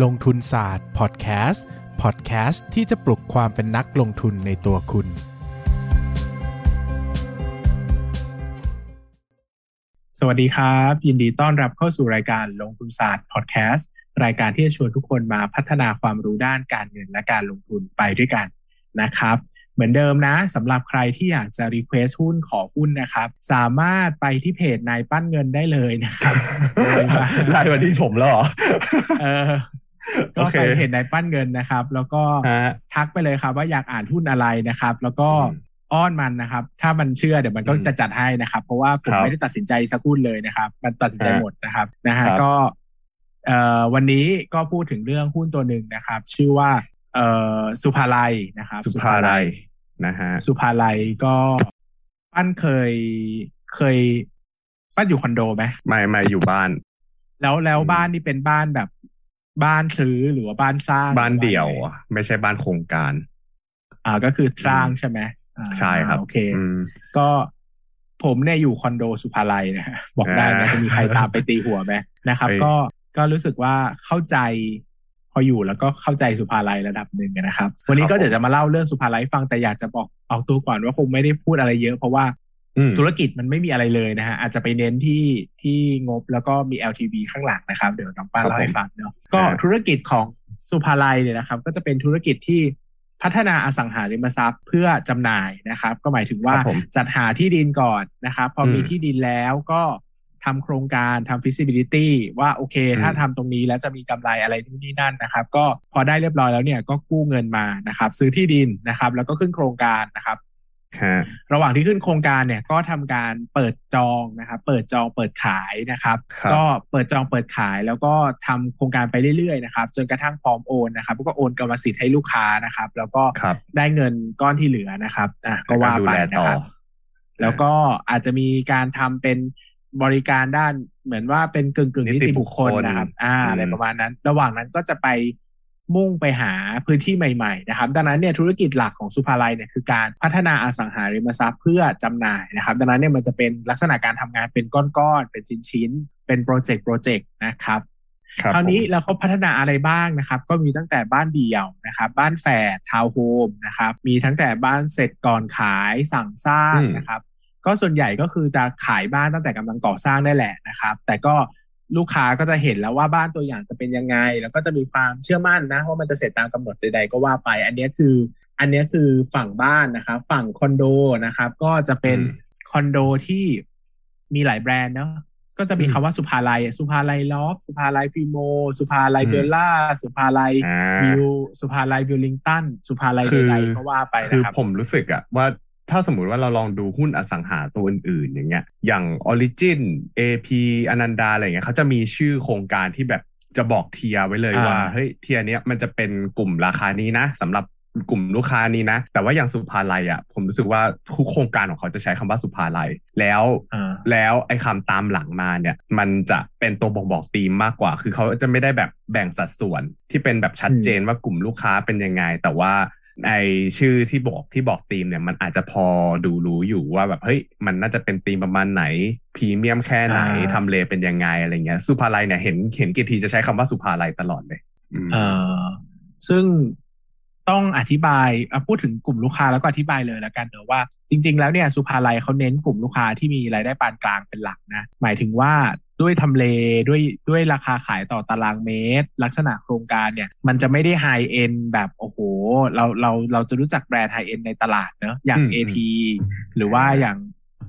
ลงทุนศาสตร์ podcast podcast ที่จะปลุกความเป็นนักลงทุนในตัวคุณ สวัสดีครับ ยินดีต้อนรับเข้าสู่รายการลงทุนศาสตร์พอดแคสต์รายการที่จะชวนทุกคนมาพัฒนาความรู้ด้านการเงินและการลงทุนไปด้วยกันนะครับ เหมือนเดิมนะสำหรับใครที่อยากจะ request หุ้นขอหุ้นนะครับ สามารถไปที่เพจนายปั้นเงินได้เลยนะครับ ไล่มาที่ผมแล้วเหรอ เออ ก็โอเคไปเพจนายปั้นเงินนะครับ แล้วก็ฮะทักไปเลยครับว่าอยากอ่านหุ้นอะไรนะครับ แล้วก็อืมอ้อนมันนะครับ ถ้ามันเชื่อเดี๋ยวมันก็อืมจะจัดให้นะครับ เพราะว่าผมครับไม่ได้ตัดสินใจสักหุ้นเลยนะครับ มันตัดสินใจฮะหมดนะครับนะฮะครับก็เอ่อวันนี้ก็พูดถึงเรื่องหุ้นตัวหนึ่งนะครับ ชื่อว่า เอ่อสุภาลัยนะครับ สุภาลัยนะฮะสุภาลัยก็ปั้นเคยเคยปั้นอยู่คอนโดไหมไม่ไม่อยู่บ้าน แล้วแล้วอืมบ้านนี่เป็นบ้านแบบ บ้านซื้อหรือว่าบ้านสร้างบ้านเดี่ยวหรือว่าอะไม่ใช่บ้านโครงการ อ่าก็คือสร้างใช่ไหมอ่าใช่ครับโอเคอืมก็ผมเนี่ยอยู่คอนโดสุภาลัยนะฮะบอกได้ไหมอ่าจะมีใครตามไปตีหัวไหมนะครับเอ้ยก็ก็รู้สึกว่าเข้าใจพออยู่แล้วก็เข้าใจสุภาลัยระดับหนึ่งนะครับ วันนี้ก็เดี๋ยวจะมาเล่าเรื่องสุภาลัยให้ฟังแต่อยากจะบอกออกตัวก่อนว่าคงไม่ได้พูดอะไรเยอะเพราะว่าอืม ธุรกิจมันไม่มีอะไรเลยนะฮะอาจจะไปเน้นที่ที่งบแล้วก็มี LTV ข้างหลังนะครับ เดี๋ยวน้องป้าครับเล่าให้ผมฟังเนาะก็อ่าธุรกิจของสุภาลัยเนี่ยนะครับ ก็จะเป็นธุรกิจที่พัฒนาอสังหาริมทรัพย์เพื่อจำหน่ายนะครับ ก็หมายถึงว่าครับผมจัดหาที่ดินก่อนนะครับ พออมมีที่ดินแล้วก็ทำโครงการทำ feasibility ว่าโอเคอืมถ้าทำตรงนี้แล้วจะมีกำไรอะไรนู่นนี่นั่นนะครับ ก็พอได้เรียบร้อยแล้วเนี่ยก็กู้เงินมานะครับ ซื้อที่ดินนะครับ แล้วก็ขึ้นโครงการนะครับฮะ ระหว่างที่ขึ้นโครงการเนี่ยก็ทำการเปิดจองนะครับเปิดจองเปิดขายนะครับครับก็เปิดจองเปิดขายแล้วก็ทำโครงการไปเรื่อยๆนะครับจนกระทั่งพร้อมโอนนะครับแล้วก็โอนกรรมสิทธิ์ให้ลูกค้านะครับ แล้วก็ครับได้เงินก้อนที่เหลือนะครับอะก็ว่าดูไปแลนะต่อครับแล้วก็อาจจะมีการทำเป็นบริการด้านเหมือนว่าเป็นกึ่งกึ่งๆนิติบุคคลนะครับ อ่าอืมอะไรประมาณนั้น ระหว่างนั้นก็จะไป มุ่งไปหาพื้นที่ใหม่ๆนะครับดังนั้นเนี่ยธุรกิจหลักของสุภาลัยเนี่ยคือการพัฒนาอสังหาริมทรัพย์เพื่อจำหน่ายนะครับดังนั้นเนี่ยมันจะเป็นลักษณะการทำงานเป็นก้อนๆเป็นชิ้นๆเป็นโปรเจกต์โปรเจกต์นะครับครับคราวนี้ผมเราเขาพัฒนาอะไรบ้างนะครับ ก็มีตั้งแต่บ้านเดี่ยวนะครับ บ้านแฝดทาวน์โฮมนะครับมีทั้งแต่บ้านเสร็จก่อนขายสั่งสร้างนะครับ ก็ส่วนใหญ่ก็คือจะขายบ้านตั้งแต่กำลังก่อสร้างได้แหละนะครับ แต่ก็ ลูกค้าก็จะเห็นแล้วว่าบ้านตัวอย่างจะเป็นยังไง แล้วก็จะมีความเชื่อมั่นนะว่ามันจะเสร็จตามกำหนดใด ๆ ก็ว่าไป อันเนี้ยคือ อันเนี้ยคือฝั่งบ้านนะครับฝั่งคอนโดนะครับ ก็จะเป็นอืมคอนโดที่มีหลายแบรนด์เนาะก็จะมีอืมคำว่าสุภาลัย สุภาลัยลอฟ สุภาลัยพรีโม สุภาลัยอืมเบลล่า สุภาลัยอ่าวิว สุภาลัยวิลลิงตัน สุภาลัยคือใดๆก็ว่าไปคือนะครับผมรู้สึกอะว่า ถ้าสมมติว่าเราลองดูหุ้นอสังหาตัวอื่นๆ อย่างเงี้ย อย่าง Origin AP อนันดาอะไรเงี้ยเขาจะมีชื่อโครงการที่แบบจะบอกเทียร์ไว้เลยอ่าว่าเฮ้ยเทียร์เนี้ยมันจะเป็นกลุ่มราคานี้นะสำหรับกลุ่มลูกค้านี้นะ แต่ว่าอย่างสุภาลัยอะผมรู้สึกว่าทุกโครงการของเขาจะใช้คำว่าสุภาลัย แล้วอ่าแล้วไอ้คำตามหลังมาเนี่ย มันจะเป็นตัวบ่งบอกธีมมากกว่า คือเขาจะไม่ได้แบบแบ่งสัดส่วนที่เป็นแบบชัดเจนว่ากลุ่มลูกค้าเป็นยังไง แต่ว่า ไอชื่อที่บอกที่บอกธีมเนี่ยมันอาจจะพอดูรู้อยู่ว่าแบบเฮ้ยมันน่าจะเป็นธีมประมาณไหนพรีเมียมแค่ไหนอ่าทำเลเป็นยังไงอะไรเงี้ยสุภาลัยเนี่ยเห็นเห็นกี่ทีจะใช้คำว่าสุภาลัยตลอดเลยอืมเอ่อซึ่งต้องอธิบายอะพูดถึงกลุ่มลูกค้าแล้วก็อธิบายเลยแล้วกันเนอะว่า จริง ๆ แล้วเนี่ยสุภาลัยเขาเน้นกลุ่มลูกค้าที่มีรายได้ปานกลางเป็นหลักนะ หมายถึงว่า ด้วยทำเลด้วยด้วยราคาขายต่อตารางเมตร ลักษณะโครงการเนี่ย มันจะไม่ได้ไฮend แบบโอ้โห เราเราเราจะรู้จักแบรนด์ high-end ในตลาดเนอะอย่างอืม AP หรือว่าอย่าง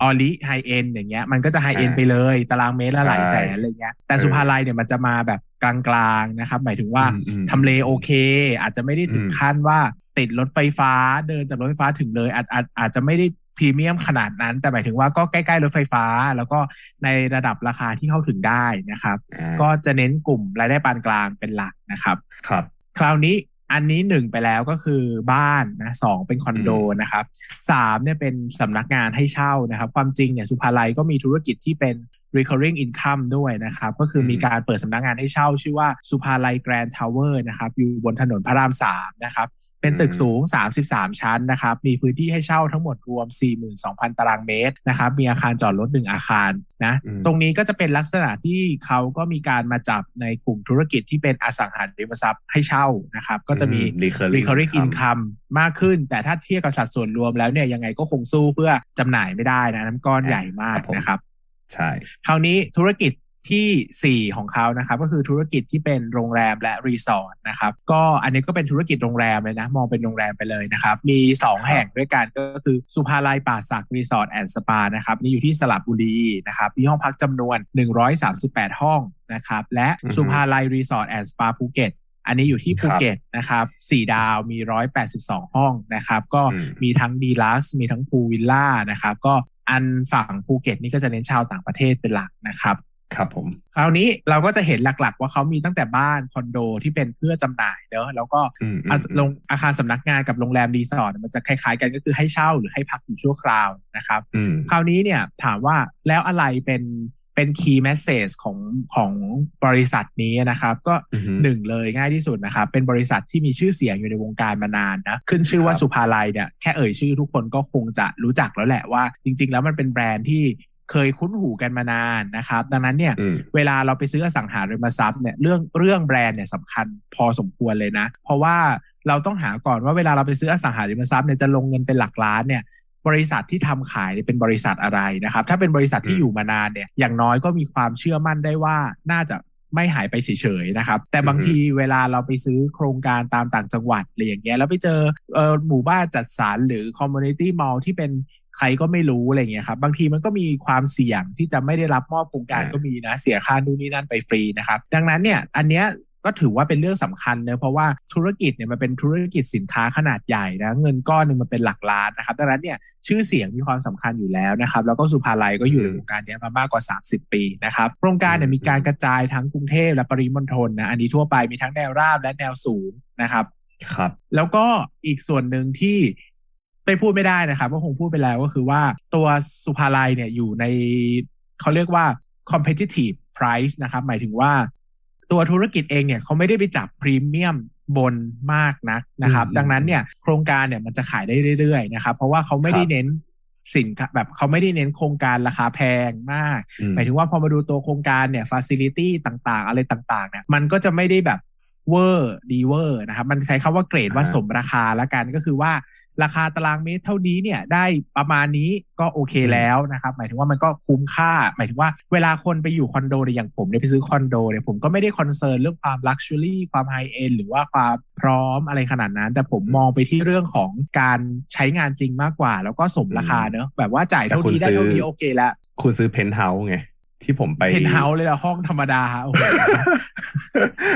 ออลิ high-end อย่างเงี้ยมันก็จะ high-end อ่าไปเลย ตารางเมตรละหลายแสนใช่อะไรเงี้ยแต่เออสุภาลัยเนี่ยมันจะมาแบบกลางๆนะครับ หมายถึงว่าอืมอืมทำเลโอเค อาจจะไม่ได้ถึงอืมขั้นว่าติดรถไฟฟ้าเดินจากรถไฟฟ้าถึงเลยอาจอาจอาจจะไม่ได้ พรีเมียมขนาดนั้น แต่หมายถึงว่าก็ใกล้ๆรถไฟฟ้า แล้วก็ในระดับราคาที่เข้าถึงได้นะครับอ่าก็จะเน้นกลุ่มรายได้ปานกลางเป็นหลักนะครับ ครับ คราวนี้อันนี้หนึ่งไปแล้วก็คือบ้านนะสองเป็นคอนโดนะครับสามเนี่ยเป็นสำนักงานให้เช่านะครับ ความจริงเนี่ยสุภาลัยก็มีธุรกิจที่เป็น recurring income ด้วยนะครับ ก็คือมีการเปิดสำนักงานให้เช่า ชื่อว่าสุภาลัยแกรนด์ทาวเวอร์นะครับ อยู่บนถนนพระรามสามนะครับ เป็นตึกสูง 33 ชั้นนะครับ มีพื้นที่ให้เช่าทั้งหมดรวม 42,000 ตารางเมตรนะครับ มีอาคารจอดรถหนึ่งอาคารนะอืมตรงนี้ก็จะเป็นลักษณะที่เขาก็มีการมาจับในกลุ่มธุรกิจที่เป็นอสังหาริมทรัพย์ให้เช่านะครับ ก็จะมีอื recurring recurring income income มากขึ้น แต่ถ้าเทียบกับสัดส่วนรวมแล้วเนี่ยยังไงก็คงสู้เพื่อจำหน่ายไม่ได้นะนั่นก้อนอ่าใหญ่มากครับผมนะครับใช่คราวนี้ธุรกิจ ที่ 4 ของเขานะครับก็คือธุรกิจที่เป็นโรงแรมและรีสอร์ทนะครับก็อันนี้ก็เป็นธุรกิจโรงแรมเลยนะ มองเป็นโรงแรมไปเลยนะครับ มี 2 แห่งด้วยกันก็คือศุภาลัยป่าสักรีสอร์ทแอนด์สปานะครับนี่อยู่ที่สระบุรีนะครับมีห้องพักจำนวน 138 ห้องนะครับและอือฮึศุภาลัยรีสอร์ทแอนด์สปาภูเก็ตอันนี้อยู่ที่ภูเก็ตนะครับสี่ดาวมี 182 ห้องนะครับ ก็อืมมีทั้ง deluxe มีทั้ง pool villa นะครับ ก็อันฝั่งภูเก็ตนี่ก็จะเน้นชาวต่างประเทศเป็นหลักนะครับ ครับผมคราวนี้เราก็จะเห็นหลักๆ ว่าเขามีตั้งแต่บ้านคอนโดที่เป็นเพื่อจำหน่ายเนอะแล้วก็อืมอืมอาอืมลงอาคารสำนักงานกับโรงแรมรีสอร์ทมันจะคล้ายๆกันก็คือให้เช่าหรือให้พักอยู่ชั่วคราวนะครับอืมคราวนี้เนี่ยถามว่าแล้วอะไรเป็นเป็น key message ของของบริษัทนี้นะครับ ก็อือฮึหนึ่งเลยง่ายที่สุดนะครับ เป็นบริษัทที่มีชื่อเสียงอยู่ในวงการมานานนะขึ้นชื่อว่าครับสุภาลัยเนี่ยแค่เอ่ยชื่อทุกคนก็คงจะรู้จักแล้วแหละว่า จริง ๆ แล้วมันเป็นแบรนด์ที่ เคยคุ้นหูกันมานานนะครับ ดังนั้นเนี่ยอืมเวลาเราไปซื้ออสังหาริมทรัพย์เนี่ยเรื่องเรื่องแบรนด์เนี่ยสำคัญพอสมควรเลยนะ เพราะว่าเราต้องหาก่อนว่าเวลาเราไปซื้ออสังหาริมทรัพย์เนี่ยจะลงเงินเป็นหลักล้านเนี่ยบริษัทที่ทำขายเนี่ยเป็นบริษัทอะไรนะครับ ถ้าเป็นบริษัทที่อืมอยู่มานานเนี่ยอย่างน้อยก็มีความเชื่อมั่นได้ว่าน่าจะไม่หายไปเฉยๆนะครับ แต่บางทีเวลาเราไปซื้อโครงการตามต่างจังหวัดอะไรอย่างเงี้ยแล้วไปเจอเออหมู่บ้านจัดสรรหรือ community mall ที่เป็น ใครก็ไม่รู้อะไรอย่างเงี้ยครับ บางทีมันก็มีความเสี่ยงที่จะไม่ได้รับมอบโครงการอ่าก็มีนะเสียค่านู่นนี่นั่นไปฟรีนะครับ ดังนั้นเนี่ยอันเนี้ยก็ถือว่าเป็นเรื่องสำคัญเนะเพราะว่าธุรกิจเนี่ยมันเป็นธุรกิจสินค้าขนาดใหญ่นะเงินก้อนหนึ่งมันเป็นหลักล้านนะครับดังนั้นเนี่ยชื่อเสียงมีความสำคัญอยู่แล้วนะครับแล้วก็สุภาลัยก็อยู่ในวงการเนี้ยมามากกว่า 30 ปีนะครับโครงการเนี่ยมีการกระจายทั้งกรุงเทพและปริมณฑลนะอันนี้ทั่วไปมีทั้งแนวราบและแนวสูงนะครับครับแล้วก็อีกส่วนหนึ่งที่ ไปพูดไม่ได้นะครับก็คงพูดไปแล้วก็คือว่าตัวสุภาลัยเนี่ยอยู่ในเขาเรียกว่า competitive price นะครับ หมายถึงว่า ตัวธุรกิจเองเนี่ยเขาไม่ได้ไปจับพรีเมียมบนมากนักนะครับอืมดังนั้นเนี่ยโครงการเนี่ยมันจะขายได้เรื่อยๆนะครับ เพราะว่าเขาไม่ได้ครับเน้นสินค้าแบบเขาไม่ได้เน้นโครงการราคาแพงมากอืมหมายถึงว่าพอมาดูตัวโครงการเนี่ยฟ a ซิลิตี้ต่างๆ อะไรต่าง ๆ เนี่ย มันก็จะไม่ได้แบบ เวอร์ดีเวอร์นะครับ มันใช้คำว่าเกรดว่าอ่าสมราคาละกันก็คือว่าราคาตารางเมตรเท่านี้เนี่ยได้ประมาณนี้ก็โอเคแล้วนะครับ หมายถึงว่ามันก็คุ้มค่า หมายถึงว่าเวลาคนไปอยู่คอนโดเนี่ยอย่างผมเนี่ยไปซื้อคอนโดเนี่ยผมก็ไม่ได้ concern เรื่องความ luxury ความ high-end หรือว่าความพร้อมอะไรขนาดนั้น แต่ผมมองไปที่เรื่องของการใช้งานจริงมากกว่า แล้วก็สมราคาเนอะแบบว่าจ่ายเท่านี้ได้เท่านี้โอเคแล้วคุณซื้อเพนท์เฮาส์ไง ที่ผมไปเพนท์เฮาส์เลยละห้องธรรมดาโอ้โห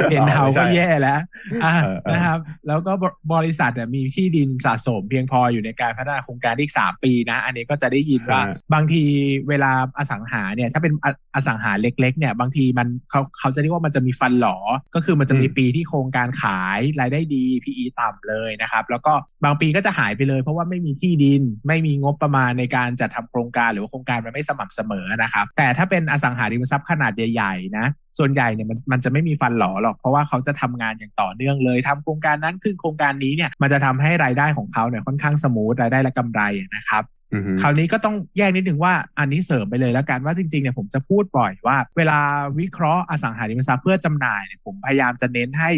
เพนท์เฮาส์ก็อ๋อไม่ใช่แย่แล้วอะเออเออนะครับ แล้วก็บริษัทเนี่ยมีที่ดินสะสมเพียงพออยู่ในการพัฒนาโครงการอีกสามปีนะ อันนี้ก็จะได้ยินว่าบางทีเวลาอสังหาเนี่ยถ้าเป็นออสังหาเล็ก ๆ เนี่ย บางทีมันเขาเขาจะเรียกว่ามันจะมีฟันหลอ ก็คือมันจะมีอืมปีที่โครงการขายรายได้ดี PE ต่ำเลยนะครับ แล้วก็บางปีก็จะหายไปเลย เพราะว่าไม่มีที่ดินไม่มีงบประมาณในการจัดทำโครงการหรือว่าโครงการมันไม่สม่ำเสมอนะครับ แต่ถ้าเป็นอสังหาริมทรัพย์ขนาดใหญ่ๆนะ ส่วนใหญ่เนี่ยมันมันจะไม่มีฟันหลอหรอก เพราะว่าเขาจะทำงานอย่างต่อเนื่องเลยทำโครงการนั้นขึ้นโครงการนี้เนี่ยมันจะทำให้รายได้ของเขาเนี่ยค่อนข้างสมูทรายได้และกำไรนะครับอือฮึคราวนี้ก็ต้องแยกนิดนึงว่าอันนี้เสริมไปเลยแล้วกันว่าจริงๆเนี่ยผมจะพูดบ่อยว่า เวลาวิเคราะห์อสังหาริมทรัพย์เพื่อจำหน่ายเนี่ยผมพยายามจะเน้นให้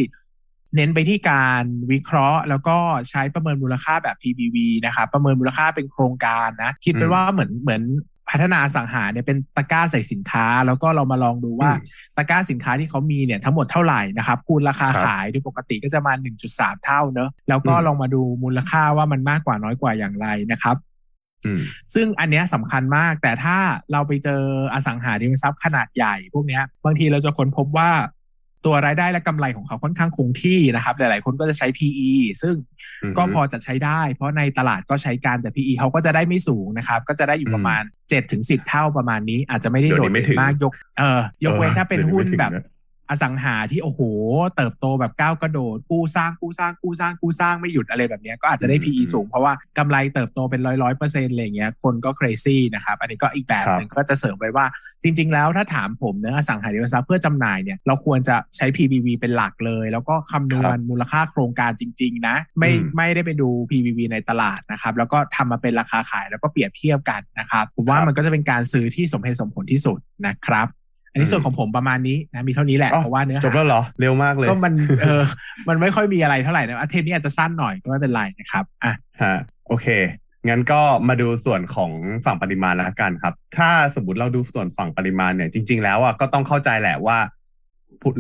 เน้นไปที่การวิเคราะห์ แล้วก็ใช้ประเมินมูลค่าแบบ PBV นะครับประเมินมูลค่าเป็นโครงการนะ คิดเป็นว่าเหมือนเหมือน พัฒนาอสังหาเนี่ยเป็นตะกร้าใส่สินค้า แล้วก็เรามาลองดูว่าอืมตะกร้าสินค้าที่เขามีเนี่ยทั้งหมดเท่าไหร่นะครับคูณราคาครับขายโดยปกติก็จะมา 1.3 เท่าเนอะแล้วก็อืมลองมาดูมูลค่าว่ามันมากกว่าน้อยกว่าอย่างไรนะครับอืมซึ่งอันเนี้ยสำคัญมากแต่ถ้าเราไปเจออสังหาริมทรัพย์ขนาดใหญ่ พวกเนี้ย บางทีเราจะค้นพบว่า ตัวรายได้และกำไรของเขาค่อนข้างคงที่นะครับ หลาย ๆ คนก็จะใช้ PE ซึ่งก็พอจะใช้ได้ เพราะในตลาดก็ใช้กันแต่ PE เขาก็จะได้ไม่สูงนะครับ ก็จะได้อยู่ประมาณ7ถึง10เท่าประมาณนี้ อาจจะไม่ได้เดี๋โดยวดนี้ไม่เด่ถึนงมากยกเออยกเว้นถ้าเป็นหุ้นแบบ อสังหาที่โอ้โห เติบโตแบบก้าวกระโดด กู้สร้างกู้สร้างกู้สร้างกู้สร้างไม่หยุดอะไรแบบนี้ก็อาจจะได้ PE สูง เพราะว่ากำไรเติบโตเป็นร้อยร้อยเปอร์เซ็นต์อะไรเงี้ยคนก็ crazy นะครับ อันนี้ก็อีกแบบหนึ่งก็จะเสริมไปว่า จริง ๆ แล้วถ้าถามผมเนื้ออสังหาริมทรัพย์เพื่อจำหน่ายเนี่ยเราควรจะใช้ PBV เป็นหลักเลย แล้วก็คำนวณมูลค่าโครงการจริง ๆ นะ ไม่ไม่ได้ไปดู PBV ในตลาดนะครับแล้วก็ทำมาเป็นราคาขายแล้วก็เปรียบเทียบกันนะครับผมว่ามันก็จะเป็นการซื้อที่สมเหตุสมผลที่สุดนะครับ อันนี้ส่วนของผมประมาณนี้นะมีเท่านี้แหละเพราะว่าเนื้อหาจบแล้วเหรอเร็วมากเลยก็มันเออมันไม่ค่อยมีอะไรเท่าไหร่นะเทปนี้อาจจะสั้นหน่อยก็ไม่เป็นไรนะครับอะฮะโอเคงั้นก็มาดูส่วนของฝั่งปริมาณแล้วกันครับ ถ้าสมมติเราดูส่วนฝั่งปริมาณเนี่ยจริง ๆ แล้วอะก็ต้องเข้าใจแหละว่า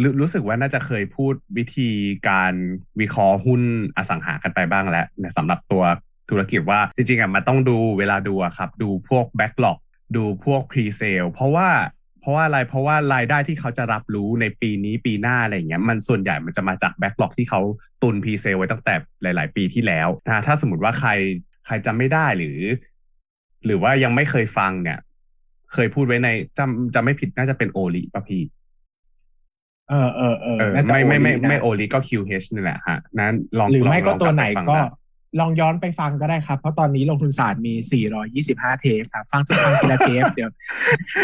รู้รู้สึกว่าน่าจะเคยพูดวิธีการวิเคราะห์หุ้นอสังหากันไปบ้างแล้วสำหรับตัวธุรกิจว่าจริงๆอะมันต้องดูเวลาดูอะครับ ดูพวกแบ็กหลอกดูพวก presale เพราะว่าเพ ราะว่าอะไรเพราะว่ารายได้ที่เขาจะรับรู้ในปีนี้ปีหน้าอะไรเงี้ยมันส่วนใหญ่มันจะมาจาก backlog ที่เขาตุน presale ไว้ตั้งแต่หลาย ๆ ปีที่แล้วนะถ้าสมมติว่าใครใครจำไม่ได้หรือ หรือว่ายังไม่เคยฟังเนี่ย เคยพูดไว้ในจำจำไม่ผิดน่าจะเป็น ORI ป่ะพี่เออเออเออเออน่าจะไม่ไม่ไม่ ORI นะไม่ ORI ก็ QH นี่แหละฮะนั้นลองหรือไม่ลงก็ลงตัวไหนกลับไปฟังก็ด้ ลองย้อนไปฟังก็ได้ครับ เพราะตอนนี้ลงทุนศาสตร์มี 425 เทปครับ ฟังทุกฟังทีละเทปเดี๋ยว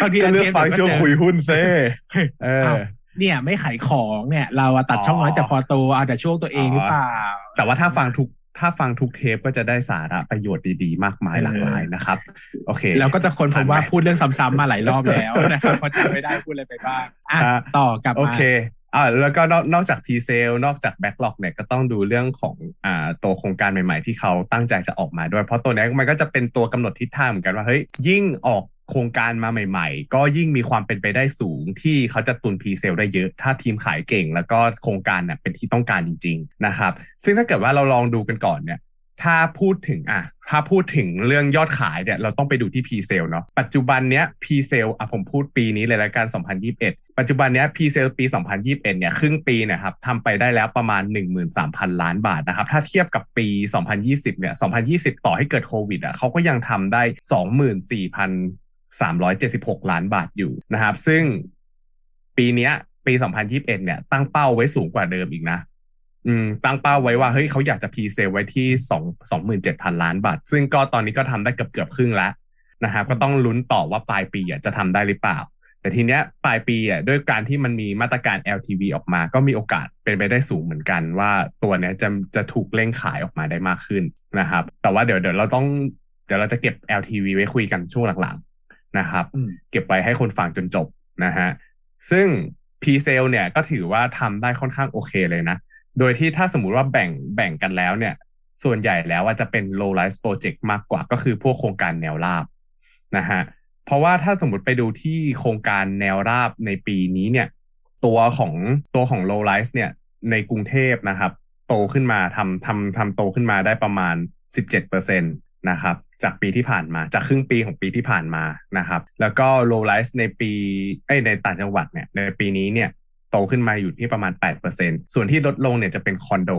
ฟังทีก็ละเลืเทอกปฟังเดี๋ช่วงก็คุยหุ้นเซ่เฮ้ยเอออ้าวเนี่ยไม่ขายของเนี่ย เราอะตัดช่องน้อยอ๋อแต่พอโตเอาแต่ช่วงตัวเองหรือเปล่า แต่ว่าถ้าฟังทุกถ้าฟังทุกเทปก็จะได้สาระประโยชน์ดีๆ มากมายเออหลากหลายนะครับ โอเค แล้วก็จะคนพบว่าผ่านไปพูดเรื่องซ้ำๆมาหลายรอบแล้วนะครับเพราะจำไม่ได้พูดอะไรไปบ้างอะอะต่อกลับโอมาเค อ่าแล้วก็นอกนอกจากพ r เซลนอกจากแบ็กหลอกเนี่ยก็ต้องดูเรื่องของอ่าตัวโครงการใหม่ๆ ที่เขาตั้งใจจะออกมาด้วย เพราะตัวเนี้ยมันก็จะเป็นตัวกำหนดทิศทางเหมือนกันว่าเฮ้ยยิ่งออกโครงการมาใหม่ ๆ ก็ยิ่งมีความเป็นไปได้สูงที่เขาจะตุนพ r เซลได้เยอะ ถ้าทีมขายเก่ง แล้วก็โครงการเนี่ยเป็นที่ต้องการจริง ๆ นะครับ ซึ่งถ้าเกิดว่าเราลองดูกันก่อนเนี่ย ถ้าพูดถึงอะถ้าพูดถึงเรื่องยอดขายเนี่ยเราต้องไปดูที่ p ีเซลเนาะปัจจุบันเนี้ย p ีเซลอะผมพูดปีนี้เลยละกัน 2021 ปัจจุบันเนี้ย p ีเซลปี 2021 เนี่ยครึ่งปีเนี่ยครับทำไปได้แล้วประมาณ 13,000 ล้านบาทนะครับถ้าเทียบกับปี 2020 เนี่ย 2020 ต่อให้เกิดโควิดอะเขาก็ยังทำได้ 24,376 ล้านบาทอยู่นะครับ ซึ่งปีเนี้ยปี 2021 เนี่ยตั้งเป้าไว้สูงกว่าเดิมอีกนะ อืมตั้งเป้าไว้ว่าเฮ้ยเขาอยากจะพรีเซลไว้ที่สองสองหมื่นเจ็ดพันล้านบาท ซึ่งก็ตอนนี้ก็ทำได้เกือบเกือบครึ่งแล้วนะครับก็ต้องลุ้นต่อว่าปลายปีอะจะทำได้หรือเปล่า แต่ทีเนี้ยปลายปีอะด้วยการที่มันมีมาตรการ LTV ออกมา ก็มีโอกาสเป็นไปได้สูงเหมือนกัน ว่าตัวเนี้ยจะจะถูกเร่งขายออกมาได้มากขึ้นนะครับ แต่ว่าเดี๋ยวเดี๋ยวเราต้องเดี๋ยวเราจะเก็บ LTV ไว้คุยกันช่วงหลังๆนะครับอืมเก็บไว้ให้คนฟังจนจบนะฮะซึ่ง p ีเซลเนี่ยก็ถือว่าทำได้ค่อนข้างโอเคเลยนะ โดยที่ถ้าสมมุติว่าแบ่งแบ่งกันแล้วเนี่ย ส่วนใหญ่แล้วว่าจะเป็น low rise project มากกว่าก็คือพวกโครงการแนวราบนะฮะเพราะว่าถ้าสมมติไปดูที่โครงการแนวราบในปีนี้เนี่ย ตัวของตัวของ low rise เนี่ยในกรุงเทพนะครับ โตขึ้นมาทำทำทำโตขึ้นมาได้ประมาณ 17%นะครับจากปีที่ผ่านมาจากครึ่งปีของปีที่ผ่านมานะครับ แล้วก็ low rise ในปีเอ้ในต่างจังหวัดเนี่ยในปีนี้เนี่ย ตขึ้นมาอยู่ที่ประมาณ 8%ส่วนที่ลดลงเนี่ยจะเป็นคอนโด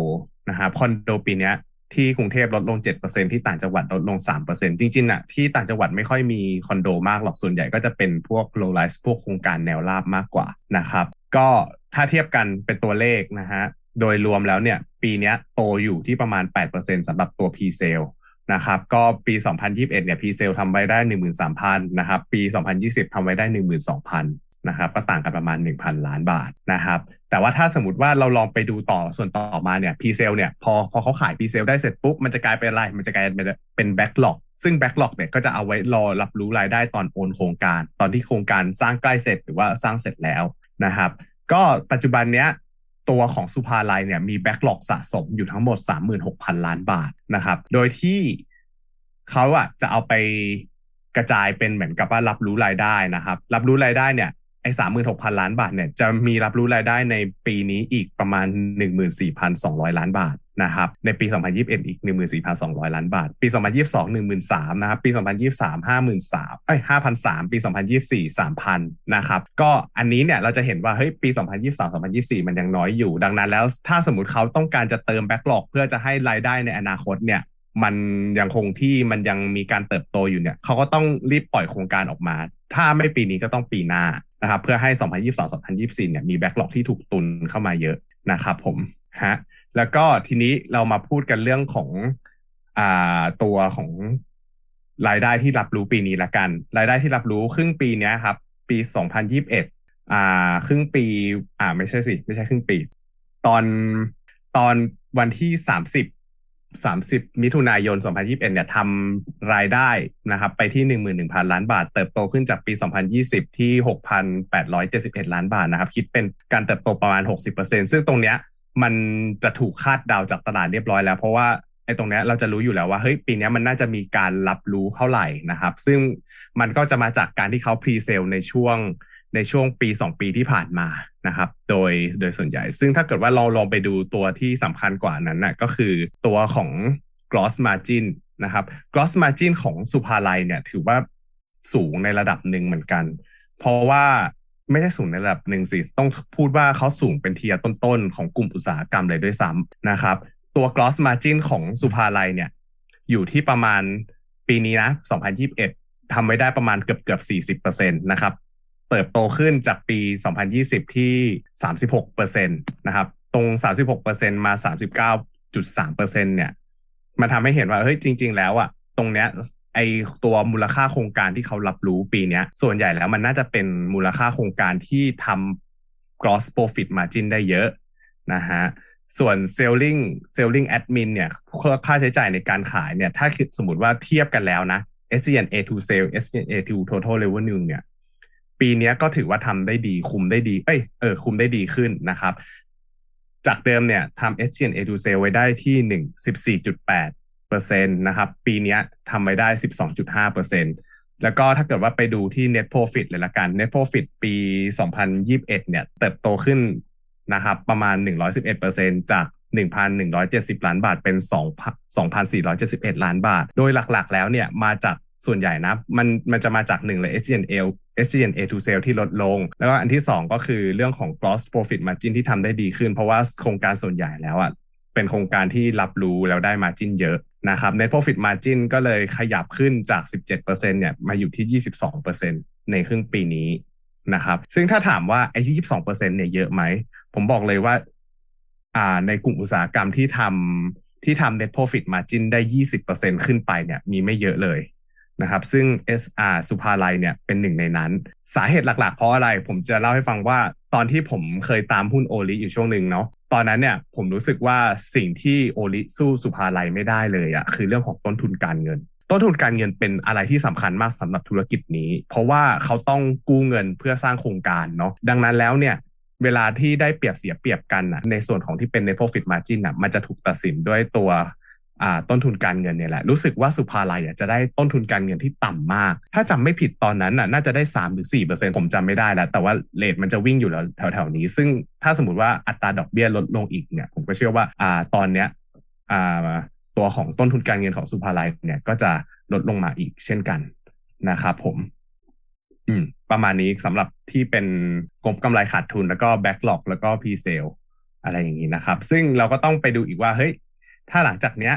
นะครับคอนโดปีนี้ที่กรุงเทพลดลง 7%ที่ต่างจังหวัดลดลง 3%จริงๆอะที่ต่างจังหวัดไม่ค่อยมีคอนโดมากหรอกส่วนใหญ่ก็จะเป็นพวก low rise พวกโครงการแนวราบมากกว่านะครับก็ถ้าเทียบกันเป็นตัวเลขนะฮะโดยรวมแล้วเนี่ยปีนี้โตอยู่ที่ประมาณ 8%สำหรับตัว P sale นะครับก็ปี 2021 เนี่ย P sale ทำไว้ได้ 13,000 นะครับปี 2020 ทำไว้ได้ 12,000 นะครับก็ต่างกันประมาณ 1,000 ล้านบาทนะครับแต่ว่าถ้าสมมติว่าเราลองไปดูต่อส่วนต่อมาเนี่ย presale เนี่ยพอพอเขาขาย presale ได้เสร็จปุ๊บ มันจะกลายเป็นอะไร มันจะกลายเป็นเป็น backlog ซึ่ง backlog เนี่ยก็จะเอาไว้รอรับรู้รายได้ตอนโอนโครงการ ตอนที่โครงการสร้างใกล้เสร็จหรือว่าสร้างเสร็จแล้วนะครับ ก็ปัจจุบันเนี้ยตัวของศุภาลัยเนี่ยมี backlog สะสมอยู่ทั้งหมด 36,000 ล้านบาทนะครับ โดยที่เขาอะจะเอาไปกระจายเป็นเหมือนกับว่ารับรู้รายได้นะครับ รับรู้รายได้เนี่ย ไอ้สามหมื่นหกพันล้านบาทเนี่ยจะมีรับรู้รายได้ในปีนี้อีกประมาณ 14,200 ล้านบาทนะครับในปี 2021 อีก 14,200 ล้านบาท ปี 2022 13,000นะครับปี 2023 53,000เอ้ย5,003ปี 2024 3,000นะครับก็อันนี้เนี่ยเราจะเห็นว่าเฮ้ยปี 2023 2024 มันยังน้อยอยู่ ดังนั้นแล้วถ้าสมมติเขาต้องการจะเติมแบ็กหลอกเพื่อจะให้รายได้ในอนาคตเนี่ย มันยังคงที่มันยังมีการเติบโตอยู่เนี่ยเขาก็ต้องรีบปล่อยโครงการออกมา ถ้าไม่ปีนี้ก็ต้องปีหน้านะครับเพื่อให้ 2022-2024 เนี่ยมีแบ็กหลอกที่ถูกตุนเข้ามาเยอะนะครับผมฮะแล้วก็ทีนี้เรามาพูดกันเรื่องของอ่าตัวของรายได้ที่รับรู้ปีนี้ละกัน รายได้ที่รับรู้ครึ่งปีเนี้ยครับ ปี 2021อ่าครึ่งปี อ่าไม่ใช่สิ ไม่ใช่ครึ่งปี ตอนตอนวันที่ 30 30 มิถุนายน 2021 เนี่ยทำรายได้นะครับไปที่ 11,000 ล้านบาท เติบโตขึ้นจากปี 2020 ที่ 6,871 ล้านบาทนะครับ คิดเป็นการเติบโตประมาณ 60%ซึ่งตรงเนี้ยมันจะถูกคาดเดาจากตลาดเรียบร้อยแล้ว เพราะว่าไอ้ตรงเนี้ยเราจะรู้อยู่แล้วว่าเฮ้ยปีนี้มันน่าจะมีการรับรู้เท่าไหร่นะครับ ซึ่งมันก็จะมาจากการที่เขาพรีเซลในช่วงในช่วงปี 2 ปีที่ผ่านมา นะครับ โดยโดยส่วนใหญ่ ซึ่งถ้าเกิดว่าเราลองไปดูตัวที่สำคัญกว่านั้นนะก็คือตัวของ gross margin นะครับ gross margin ของสุภาลัยเนี่ยถือว่าสูงในระดับหนึ่งเหมือนกัน เพราะว่าไม่ใช่สูงในระดับหนึ่งสิ ต้องพูดว่าเขาสูงเป็นเทียต้นๆ ของกลุ่มอุตสาหกรรมเลยด้วยซ้ำนะครับ ตัว gross margin ของสุภาลัยเนี่ยอยู่ที่ประมาณปีนี้นะ 2021ทำไว้ได้ประมาณเกือบเกือบ40%นะครับ เติบโตขึ้นจากปี 2020 ที่ 36%นะครับตรง 36%มา 39.3%เนี่ยมันทำให้เห็นว่าเฮ้ยจริง ๆ แล้วอะตรงเนี้ยไอตัวมูลค่าโครงการที่เขารับรู้ปีนี้ส่วนใหญ่แล้วมันน่าจะเป็นมูลค่าโครงการที่ทำ gross profit margin ได้เยอะนะฮะส่วน selling selling admin เนี่ยค่าใช้จ่ายในการขายเนี่ย ถ้าคิดสมมติว่าเทียบกันแล้วนะ SG&A to sale SG&A to total revenue เนี่ย ปีนี้ก็ถือว่าทำได้ดีคุมได้ดี เอ้ยเออคุมได้ดีขึ้นนะครับ จากเดิมเนี่ยทำ SG&A to sale ไว้ได้ที่หนึ่งสิบสี่จุดแปดเปอร์เซ็นต์นะครับ ปีนี้ทำไว้ได้สิบสองจุดห้าเปอร์เซ็นต์แล้วก็ถ้าเกิดว่าไปดูที่ net profit เลยละกัน net profit ปีสองพันยิบเอ็ดเนี่ย เติบโตขึ้นนะครับประมาณหนึ่งร้อยสิบเอ็ดเปอร์เซ็นจากหนึ่งพันหนึ่งร้อยเจ็ดสิบล้านบาทเป็นสองสองพันสี่ร้อยเจ็ดสิบเอ็ดล้านบาท โดยหลักๆ แล้วเนี่ยมาจากส่วนใหญ่นะ มันมันจะมาจากหนึ่งเลย SG&A SG&A to sale ที่ลดลง แล้วก็อันที่ 2 ก็คือเรื่องของ gross profit margin ที่ทำได้ดีขึ้น เพราะว่าโครงการส่วนใหญ่แล้วอะเป็นโครงการที่รับรู้แล้วได้ margin เยอะนะครับ net profit margin ก็เลยขยับขึ้นจาก 17%เนี่ยมาอยู่ที่ 22%ในครึ่งปีนี้นะครับซึ่งถ้าถามว่าไอ้ที่ 22%เนี่ยเยอะไหม ผมบอกเลยว่าอ่าในกลุ่มอุตสาหกรรมที่ทำที่ทำ net profit margin ได้ 20%ขึ้นไปเนี่ยมีไม่เยอะเลย นะครับซึ่ง SR สุภาลัยเนี่ยเป็นหนึ่งในนั้น สาเหตุหลักๆ เพราะอะไรผมจะเล่าให้ฟังว่าตอนที่ผมเคยตามหุ้นโอลิอยู่ช่วงหนึ่งเนาะตอนนั้นเนี่ยผมรู้สึกว่าสิ่งที่โอลิสู้สุภาลัยไม่ได้เลยอะคือเรื่องของต้นทุนการเงิน ต้นทุนการเงินเป็นอะไรที่สำคัญมากสำหรับธุรกิจนี้ เพราะว่าเขาต้องกู้เงินเพื่อสร้างโครงการเนาะดังนั้นแล้วเนี่ยเวลาที่ได้เปรียบเสียเปรียบกันนะในส่วนของที่เป็นใน profit margin นะมันจะถูกตัดสินด้วยตัว ต้นทุนการเงินเนี่ยแหละรู้สึกว่าสุภาลัยจะได้ต้นทุนการเงินที่ต่ำมาก ถ้าจำไม่ผิดตอนนั้นน่ะน่าจะได้ 3 หรือ4เปอร์เซ็นผมจำไม่ได้แล้ว แต่ว่าเลทมันจะวิ่งอยู่แล้วแถวๆนี้ ซึ่งถ้าสมมติว่าอัตราดอกเบี้ยลดลงอีกเนี่ยผมก็เชื่อว่าอ่าตอนเนี้ยอ่าตัวของต้นทุนการเงินของสุภาลัยเนี่ยก็จะลดลงมาอีกเช่นกันนะครับผมอืมประมาณนี้สำหรับที่เป็นงบกำไรขาดทุนแล้วก็ backlog แล้วก็ presale อะไรอย่างนี้นะครับ ซึ่งเราก็ต้องไปดูอีกว่าเฮ้ย ถ้าหลังจากเนี้ย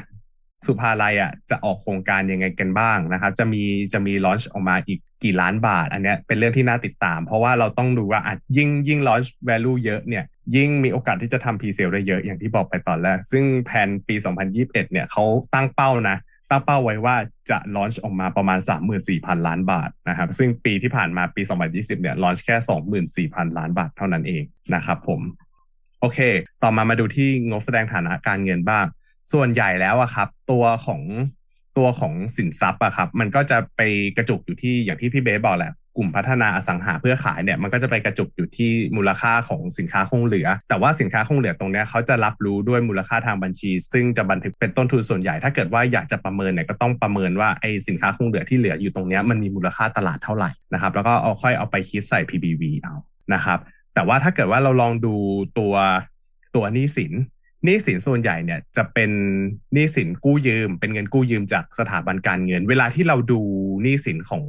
ศุภาลัยอะจะออกโครงการยังไงกันบ้างนะครับ จะมีจะมี launch ออกมาอีกกี่ล้านบาท อันเนี้ยเป็นเรื่องที่น่าติดตาม เพราะว่าเราต้องดูว่าอะยิ่งยิ่ง launch value เยอะเนี่ย ยิ่งมีโอกาสที่จะทำ presale ได้เยอะอย่างที่บอกไปตอนแรก ซึ่งแผนปี 2021 เนี่ยเขาตั้งเป้านะ ตั้งเป้าไว้ว่าจะลอนช์ออกมาประมาณ 34,000 ล้านบาทนะครับ ซึ่งปีที่ผ่านมาปี 2020 เนี่ยลอนช์แค่ 24,000 ล้านบาทเท่านั้นเองนะครับผม โอเค ต่อมามาดูที่งบแสดงฐานะการเงินบ้าง ส่วนใหญ่แล้วอะครับ ตัวของตัวของสินทรัพย์อะครับ มันก็จะไปกระจุกอยู่ที่อย่างที่พี่เบสบอกแหละกลุ่มพัฒนาอสังหาเพื่อขายเนี่ยมันก็จะไปกระจุกอยู่ที่มูลค่าของสินค้าคงเหลือ แต่ว่าสินค้าคงเหลือตรงนี้เขาจะรับรู้ด้วยมูลค่าทางบัญชี ซึ่งจะบันทึกเป็นต้นทุนส่วนใหญ่ถ้าเกิดว่าอยากจะประเมินเนี่ยก็ต้องประเมินว่าไอ้สินค้าคงเหลือที่เหลืออยู่ตรงนี้มันมีมูลค่าตลาดเท่าไหร่นะครับแล้วก็เอาค่อยเอาไปคิดใส่ PBV เอานะครับแต่ว่าถ้าเกิดว่าเราลองดูตัวตัวหนี้สิน หนี้สินส่วนใหญ่เนี่ยจะเป็นหนี้สินกู้ยืม เป็นเงินกู้ยืมจากสถาบันการเงิน เวลาที่เราดูหนี้สินของ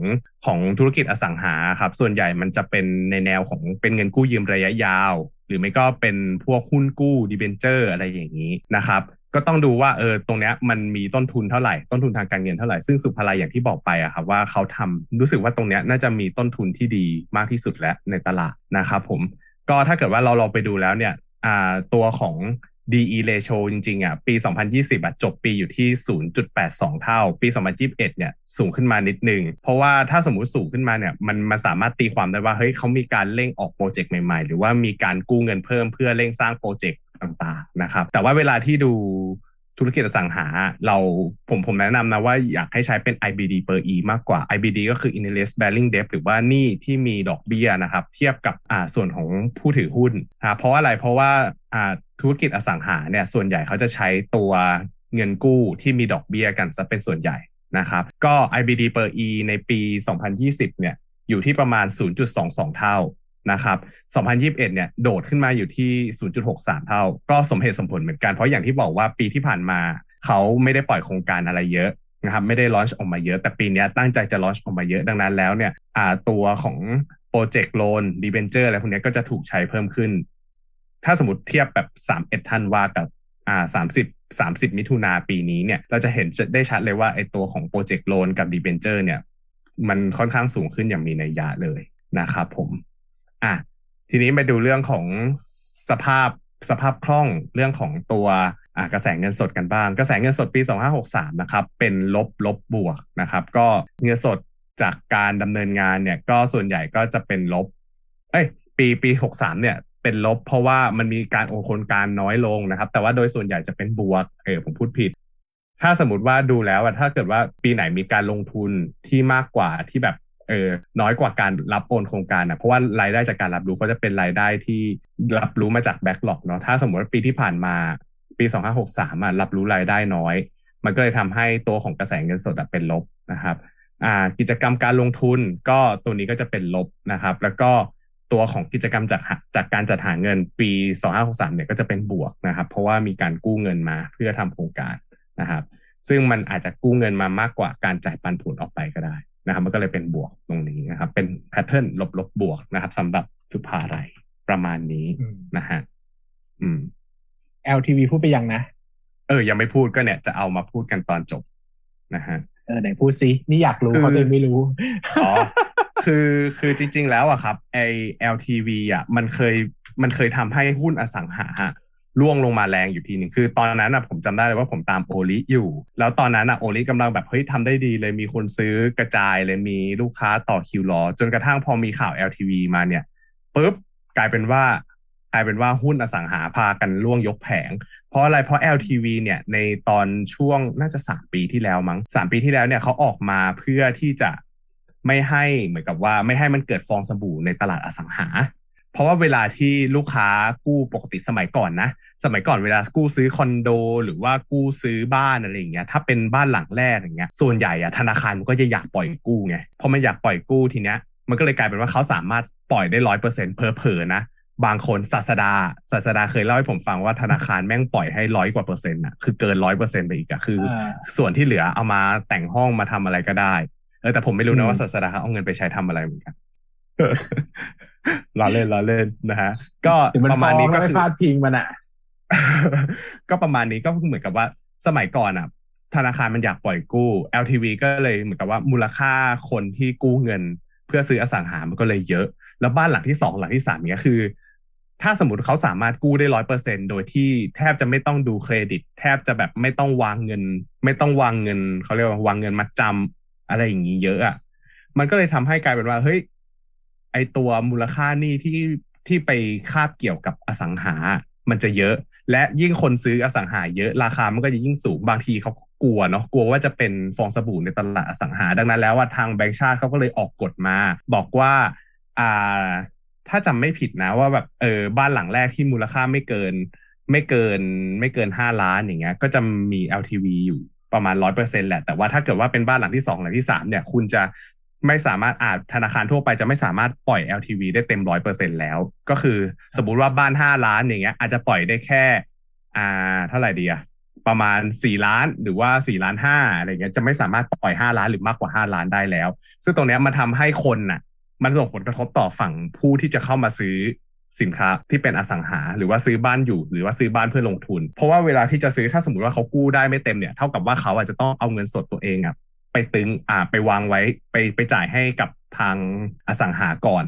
ของธุรกิจอสังหาครับส่วนใหญ่มันจะเป็นในแนวของเป็นเงินกู้ยืมระยะยาว หรือไม่ก็เป็นพวกหุ้นกู้ดีเบนเจอร์อะไรอย่างนี้นะครับก็ต้องดูว่าเออตรงเนี้ยมันมีต้นทุนเท่าไหร่ต้นทุนทางการเงินเท่าไหร่ซึ่งสุภาลัยอย่างที่บอกไปอะครับว่าเขาทำรู้สึกว่าตรงเนี้ยน่าจะมีต้นทุนที่ดีมากที่สุดแล้วในตลาดนะครับผมก็ถ้าเกิดว่าเราลองไปดูแล้วเนี่ยอ่าตัวของ DE ratio จริงๆอะปี 2020อะจบปีอยู่ที่ 0.82 เท่า ปี 2021 เนี่ยสูงขึ้นมานิดนึง เพราะว่าถ้าสมมติสูงขึ้นมาเนี่ยมันมันสามารถตีความได้ว่าเฮ้ยเขามีการเร่งออกโปรเจกต์ใหม่ๆ หรือว่ามีการกู้เงินเพิ่มเพื่อเร่งสร้างโปรเจกต์ต่างๆนะครับแต่ว่าเวลาที่ดูธุรกิจอสังหาเราผมผมแนะนำนะว่าอยากให้ใช้เป็น IBD per E มากกว่า IBD ก็คือ interest bearing debt หรือว่าหนี้ที่มีดอกเบี้ยนะครับ เทียบกับอ่าส่วนของผู้ถือหุ้นนะเพราะอะไรเพราะว่าอ่า ธุรกิจอสังหาเนี่ยส่วนใหญ่เขาจะใช้ตัวเงินกู้ที่มีดอกเบี้ยกันซะเป็นส่วนใหญ่นะครับ ก็ IBD per E ในปี 2020 เนี่ยอยู่ที่ประมาณ 0.22 เท่านะครับ 2021 เนี่ยโดดขึ้นมาอยู่ที่ 0.63 เท่า ก็สมเหตุสมผลเหมือนกัน เพราะอย่างที่บอกว่าปีที่ผ่านมาเขาไม่ได้ปล่อยโครงการอะไรเยอะนะครับไม่ได้ลอนช์ออกมาเยอะ แต่ปีนี้ตั้งใจจะลอนช์ออกมาเยอะดังนั้นแล้วเนี่ยตัวของ project loan debenture อะไรพวกนี้ก็จะถูกใช้เพิ่มขึ้น ถ้าสมมติเทียบแบบ31ธันวากับอ่า30 30มิถุนาปีนี้เนี่ย เราจะเห็นได้ชัดเลยว่าไอ้ตัวของ project loan กับ debenture เนี่ย มันค่อนข้างสูงขึ้นอย่างมีนัยยะเลยนะครับผม อะ ทีนี้มาดูเรื่องของสภาพสภาพคล่องเรื่องของตัวกระแสเงินสดกันบ้าง กระแสเงินสดปี 2563 นะครับ เป็นลบลบบวกนะครับ ก็เงินสดจากการดำเนินงานเนี่ย ก็ส่วนใหญ่ก็จะเป็นลบ เอ้ย ปีปี 63 เนี่ย เป็นลบ เพราะว่ามันมีการโอนโครงการน้อยลงนะครับ แต่ว่าโดยส่วนใหญ่จะเป็นบวกเออผมพูดผิด ถ้าสมมติว่าดูแล้วถ้าเกิดว่าปีไหนมีการลงทุนที่มากกว่าที่แบบเออน้อยกว่าการรับโอนโครงการนะเพราะว่ารายได้จากการรับรู้ก็จะเป็นรายได้ที่รับรู้มาจากแบ็กหลอกเนาะถ้าสมมติว่าปีที่ผ่านมาปี 2563อะรับรู้รายได้น้อย มันก็เลยทำให้ตัวของกระแสเงินสดเป็นลบนะครับอ่ากิจกรรมการลงทุนก็ตัวนี้ก็จะเป็นลบนะครับ แล้วก็ ตัวของกิจกรรมจากจากการจัดหาเงินปี 2563เนี่ยก็จะเป็นบวกนะครับ เพราะว่ามีการกู้เงินมาเพื่อทำโครงการนะครับ ซึ่งมันอาจจะกู้เงินมามากกว่าการจ่ายปันผลออกไปก็ได้นะครับ มันก็เลยเป็นบวกตรงนี้นะครับ เป็นแพทเทิร์นลบลบบวกนะครับสำหรับสุภาไรประมาณนี้นะฮะอืม LTV พูดไปยังนะ เออ ยังไม่พูดก็เนี่ยจะเอามาพูดกันตอนจบนะฮะเออไหนพูดซินี่อยากรู้เพราะตัวไม่รู้อ๋อ คือคือจริง ๆ แล้วอะครับไอ LTV อะมันเคยมันเคยทำให้หุ้นอสังหาล่วงลงมาแรงอยู่ทีหนึ่งคือตอนนั้นอะผมจำได้เลยว่าผมตามโอลิอยู่ แล้วตอนนั้นอะโอลิกำลังแบบเฮ้ยทำได้ดีเลยมีคนซื้อกระจายเลยมีลูกค้าต่อคิวรอ จนกระทั่งพอมีข่าว LTV มาเนี่ยปุ๊บกลายเป็นว่ากลายเป็นว่าหุ้นอสังหาพากันล่วงยกแผง เพราะอะไรเพราะ LTV เนี่ยในตอนช่วงน่าจะสามปีที่แล้วมั้งสามปีที่แล้วเนี่ยเขาออกมาเพื่อที่จะ ไม่ให้เหมือนกับว่าไม่ให้มันเกิดฟองสบู่ในตลาดอสังหา เพราะว่าเวลาที่ลูกค้ากู้ปกติสมัยก่อนนะ สมัยก่อนเวลากู้ซื้อคอนโด หรือว่ากู้ซื้อบ้านอะไรอย่างเงี้ยถ้าเป็นบ้านหลังแรกอย่างเงี้ยส่วนใหญ่อะธนาคารมันก็จะอยากปล่อยกู้ไงพอมันอยากปล่อยกู้ทีเนี้ยมันก็เลยกลายเป็นว่าเขาสามารถปล่อยได้ร้อยเปอร์เซ็นต์เพอเพอนะบางคนศาสดาศาสดาเคยเล่าให้ผมฟังว่าธนาคารแม่งปล่อยให้ร้อยกว่าเปอร์เซ็นต์อะคือเกินร้อยเปอร์เซ็นต์ไปอีกอะคือ ส่วนที่เหลือเอามาแต่งห้องมาทำอะไรก็ได้ เออแต่ผมไม่รู้นะว่าศาสดาเอาเงินไปใช้ทำอะไรเหมือนกันล้อเล่นล้อเล่นนะฮะ ก็ประมาณนี้ก็คือพลาดพิงมันอะ ก็ประมาณนี้ก็เหมือนกับว่าสมัยก่อนอะ ธนาคารมันอยากปล่อยกู้ LTV ก็เลยเหมือนกับว่ามูลค่าคนที่กู้เงิน เพื่อซื้ออสังหามันก็เลยเยอะ แล้วบ้านหลังที่สองหลังที่สามเนี้ยคือ ถ้าสมมติเขาสามารถกู้ได้ร้อยเปอร์เซ็นโดยที่แทบจะไม่ต้องดูเครดิต แทบจะแบบไม่ต้องวางเงิน ไม่ต้องวางเงินเขาเรียกว่าวางเงินมาจำ อะไรอย่างนี้เยอะอะมันก็เลยทำให้กลายเป็นว่า เฮ้ย ไอตัวมูลค่านี่ที่ที่ไปคาบเกี่ยวกับอสังหา มันจะเยอะ และยิ่งคนซื้ออสังหาเยอะราคามันก็จะยิ่งสูงบางทีเขากลัวเนาะกลัวว่าจะเป็นฟองสบู่ในตลาดอสังหา ดังนั้นแล้วว่าทางแบงก์ชาติเขาก็เลยออกกฎมา บอกว่าอ่าถ้าจำไม่ผิดนะว่าแบบเออบ้านหลังแรกที่มูลค่าไม่เกิน ไม่เกินไม่เกินห้าล้านอย่างเงี้ย ก็จะมี LTV อยู่ ประมาณร้อยเปอร์เซ็นแหละ แต่ว่าถ้าเกิดว่าเป็นบ้านหลังที่สองหลังที่สามเนี่ย คุณจะไม่สามารถอาจธนาคารทั่วไปจะไม่สามารถปล่อย LTV ได้เต็มร้อยเปอร์เซ็นแล้ว ก็คือสมมุติว่าบ้านห้าล้านอย่างเงี้ย อาจจะปล่อยได้แค่ อ่า เท่าไหร่ดีอะประมาณสี่ล้านหรือว่าสี่ล้านห้าอะไรเงี้ยจะไม่สามารถปล่อยห้าล้านหรือมากกว่าห้าล้านได้แล้ว ซึ่งตรงนี้มันทาให้คนน่ะ มันส่งผลกระทบต่อฝั่งผู้ที่จะเข้ามาซื้อ สินค้าที่เป็นอสังหา หรือว่าซื้อบ้านอยู่ หรือว่าซื้อบ้านเพื่อลงทุน เพราะว่าเวลาที่จะซื้อถ้าสมมติว่าเขากู้ได้ไม่เต็มเนี่ยเท่ากับว่าเขาอาจจะต้องเอาเงินสดตัวเองอะไปตึงอ่าไปวางไว้ไปไปจ่ายให้กับทางอสังหาก่อน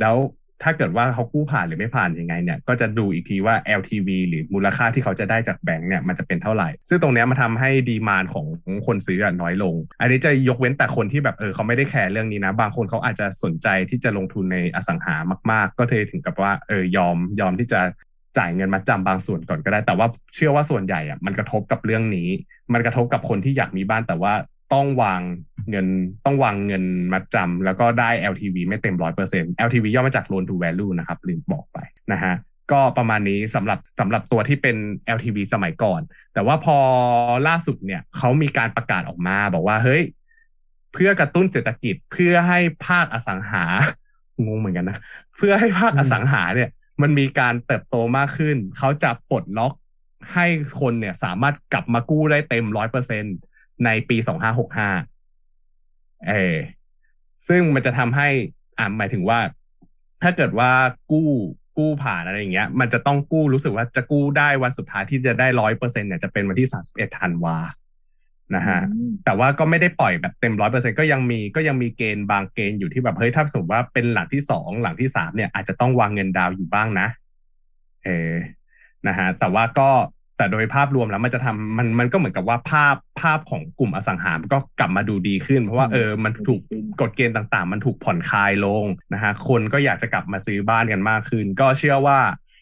แล้ว ถ้าเกิดว่าเขากู้ผ่านหรือไม่ผ่านยังไงเนี่ยก็จะดูอีกทีว่า LTV หรือมูลค่าที่เขาจะได้จากแบงก์เนี่ยมันจะเป็นเท่าไหร่ ซึ่งตรงนี้มาทำให้ดีมานของคนซื้อน้อยลง อันนี้จะยกเว้นแต่คนที่แบบเออเขาไม่ได้แคร์เรื่องนี้นะ บางคนเขาอาจจะสนใจที่จะลงทุนในอสังหามาก ๆ ก็เลยถึงกับว่าเออยอมยอมที่จะจ่ายเงินมาจำบางส่วนก่อนก็ได้ แต่ว่าเชื่อว่าส่วนใหญ่อะมันกระทบกับเรื่องนี้ มันกระทบกับคนที่อยากมีบ้านแต่ว่า ต้องวางเงินต้องวางเงินมัดจำแล้วก็ได้ LTV ไม่เต็มร้อยเปอร์เซ็นต์ LTV ย่อมาจาก loan to value นะครับลืมบอกไปนะฮะก็ประมาณนี้สำหรับสำหรับตัวที่เป็น LTV สมัยก่อน แต่ว่าพอล่าสุดเนี่ยเขามีการประกาศออกมาบอกว่าเฮ้ย เพื่อกระตุ้นเศรษฐกิจเพื่อให้ภาคอสังหางงเหมือนกันนะเพื่อให้ภาคอสังหาเนี่ย มันมีการเติบโตมากขึ้น เขาจะปลดล็อกให้คนเนี่ยสามารถกลับมากู้ได้เต็มร้อยเปอร์เซ็นต์ ในปีสองห้าหกห้าเออซึ่งมันจะทำให้อ่าหมายถึงว่า ถ้าเกิดว่ากู้กู้ผ่านอะไรอย่างเงี้ย มันจะต้องกู้รู้สึกว่าจะกู้ได้วันสุดท้ายที่จะได้ร้อยเปอร์เซ็นเนี่ยจะเป็นวันที่สามสิบเอ็ดธันวานะฮะแต่ว่าก็ไม่ได้ปล่อยแบบเต็มร้อยเปอร์เซ็นก็ยังมีก็ยังมีเกณฑ์บางเกณฑ์อยู่ที่แบบเฮ้ยถ้าสมมติว่าเป็นหลังที่สองหลังที่สามเนี่ยอาจจะต้องวางเงินดาวอยู่บ้างนะ เออนะฮะแต่ว่าก็ แต่โดยภาพรวมแล้วมันจะทำมันมันก็เหมือนกับว่าภาพภาพของกลุ่มอสังหาก็กลับมาดูดีขึ้น เพราะว่าเออมันถูกกฎเกณฑ์ต่างๆ มันถูกผ่อนคลายลงนะฮะคนก็อยากจะกลับมาซื้อบ้านกันมากขึ้น ก็เชื่อว่า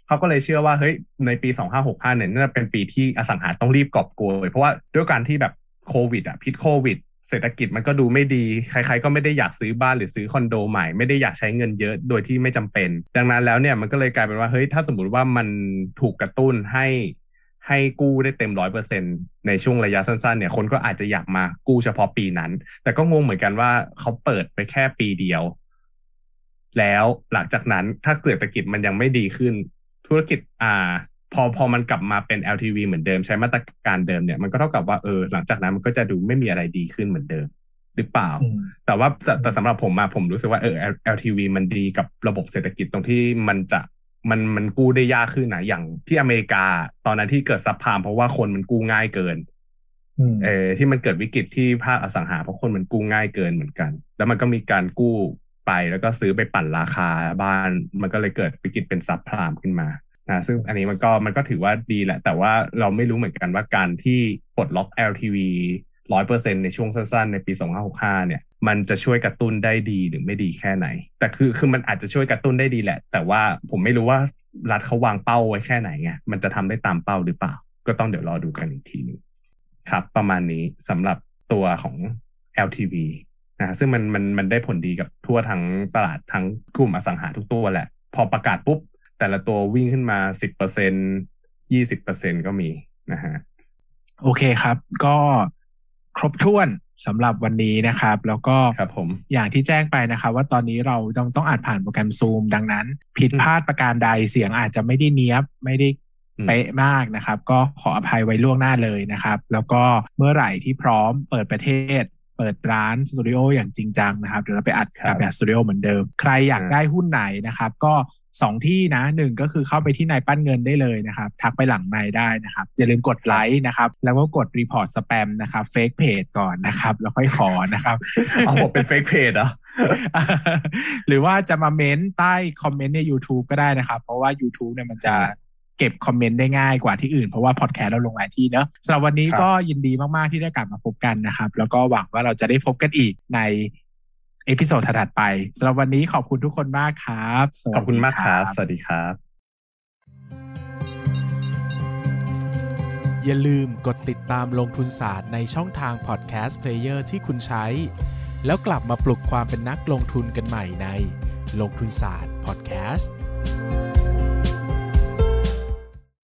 เขาก็เลยเชื่อว่าเฮ้ยในปี 2565เนี่ยน่าจะเป็นปีที่อสังหาต้องรีบกอบโกยเพราะว่าด้วยการที่แบบโควิดอะพิษโควิดเศรษฐกิจมันก็ดูไม่ดี ใครๆ ก็ไม่ได้อยากซื้อบ้านหรือซื้อคอนโดใหม่ ไม่ได้อยากใช้เงินเยอะโดยที่ไม่จำเป็น ดังนั้นแล้วเนี่ยมันก็เลยกลายเป็นว่าเฮ้ยถ้าสมมติว่ามันถูกกระตุ้นให้ ให้กู้ได้เต็มร้อยเปอร์เซ็นในช่วงระยะสั้นๆ เนี่ย คนก็อาจจะอยากมากู้เฉพาะปีนั้น แต่ก็งงเหมือนกันว่าเขาเปิดไปแค่ปีเดียว แล้วหลังจากนั้นถ้าเศรษฐกิจมันยังไม่ดีขึ้น ธุรกิจอ่า พอพอมันกลับมาเป็น LTV เหมือนเดิมใช้มาตรการเดิมเนี่ยมันก็เท่ากับว่าเออหลังจากนั้นมันก็จะดูไม่มีอะไรดีขึ้นเหมือนเดิมหรือเปล่า แต่ว่าแต่สำหรับผมมาผมรู้สึกว่าเออ LTV มันดีกับระบบเศรษฐกิจตรงที่มันจะ มันมันกู้ได้ยากขึ้นนะอย่างที่อเมริกา ตอนนั้นที่เกิดซับพามเพราะว่าคนมันกู้ง่ายเกินเออที่มันเกิดวิกฤตที่ภาคอสังหาเพราะคนมันกู้ง่ายเกินเหมือนกัน แล้วมันก็มีการกู้ไปแล้วก็ซื้อไปปั่นราคาบ้าน มันก็เลยเกิดวิกฤตเป็นซับพามขึ้นมานะซึ่งอันนี้มันก็มันก็ถือว่าดีแหละ แต่ว่าเราไม่รู้เหมือนกันว่าการที่ปลดล็อก LTV ร้อยเปอร์เซ็นในช่วงสั้นๆ ในปี 2565 เนี่ย มันจะช่วยกระตุ้นได้ดีหรือไม่ดีแค่ไหน แต่คือคือมันอาจจะช่วยกระตุ้นได้ดีแหละ แต่ว่าผมไม่รู้ว่ารัฐเขาวางเป้าไว้แค่ไหนไงมันจะทำได้ตามเป้าหรือเปล่า ก็ต้องเดี๋ยวรอดูกันอีกทีนึงครับ ประมาณนี้สำหรับตัวของ LTV นะซึ่งมันมันมันได้ผลดีกับทั่วทั้งตลาดทั้งกลุ่มอสังหาทุกตัวแหละ พอประกาศปุ๊บ แต่ละตัววิ่งขึ้นมาสิบเปอร์เซ็นยี่สิบเปอร์เซ็นก็มีนะฮะโอเคครับ ก็ ครบถ้วนสำหรับวันนี้นะครับ แล้วก็ครับผมอย่างที่แจ้งไปนะครับ ว่าตอนนี้เราต้องต้องอัดผ่านโปรแกรมซูมดังนั้น ผิดพลาดประการใดเสียงอาจจะไม่ได้เนี้ยบไม่ได้เป๊ะมากนะครับ ก็ขออภัยไว้ล่วงหน้าเลยนะครับ แล้วก็เมื่อไหร่ที่พร้อมเปิดประเทศ เปิดร้านสตูดิโออย่างจริงจังนะครับเดี๋ยวเราไปอัดกับแบบสตูดิโอเหมือนเดิม ใครอยากได้หุ้นไหนนะครับ ก็ สองที่นะหนึ่งก็คือเข้าไปที่นายปั้นเงินได้เลยนะครับ ทักไปหลังไมค์ได้นะครับ อย่าลืมกดไลค์นะครับ แล้วก็กด report spam นะครับ fake page ก่อนนะครับ แล้วค่อยขอนะครับเอาผมเป็น fake page เหรอหรือว่าจะมาเม้นใต้คอมเมนต์ใน YouTube ก็ได้นะครับ เพราะว่า YouTube เนี่ยมันจะเก็บคอมเมนต์ได้ง่ายกว่าที่อื่นเพราะว่าพอดแคสต์เราลงหลายที่เนอะสำหรับวันนี้ก็ยินดีมาก ๆ ที่ได้กลับมาพบกันนะครับ แล้วก็หวังว่าเราจะได้พบกันอีกใน episode ถัดไปสำหรับวันนี้ขอบคุณทุกคนมากครับขอบคุณมากครับ สวัสดีครับ อย่าลืมกดติดตามลงทุนศาสตร์ในช่องทาง podcast player ที่คุณใช้ แล้วกลับมาปลุกความเป็นนักลงทุนกันใหม่ในลงทุนศาสตร์พอดแคสต์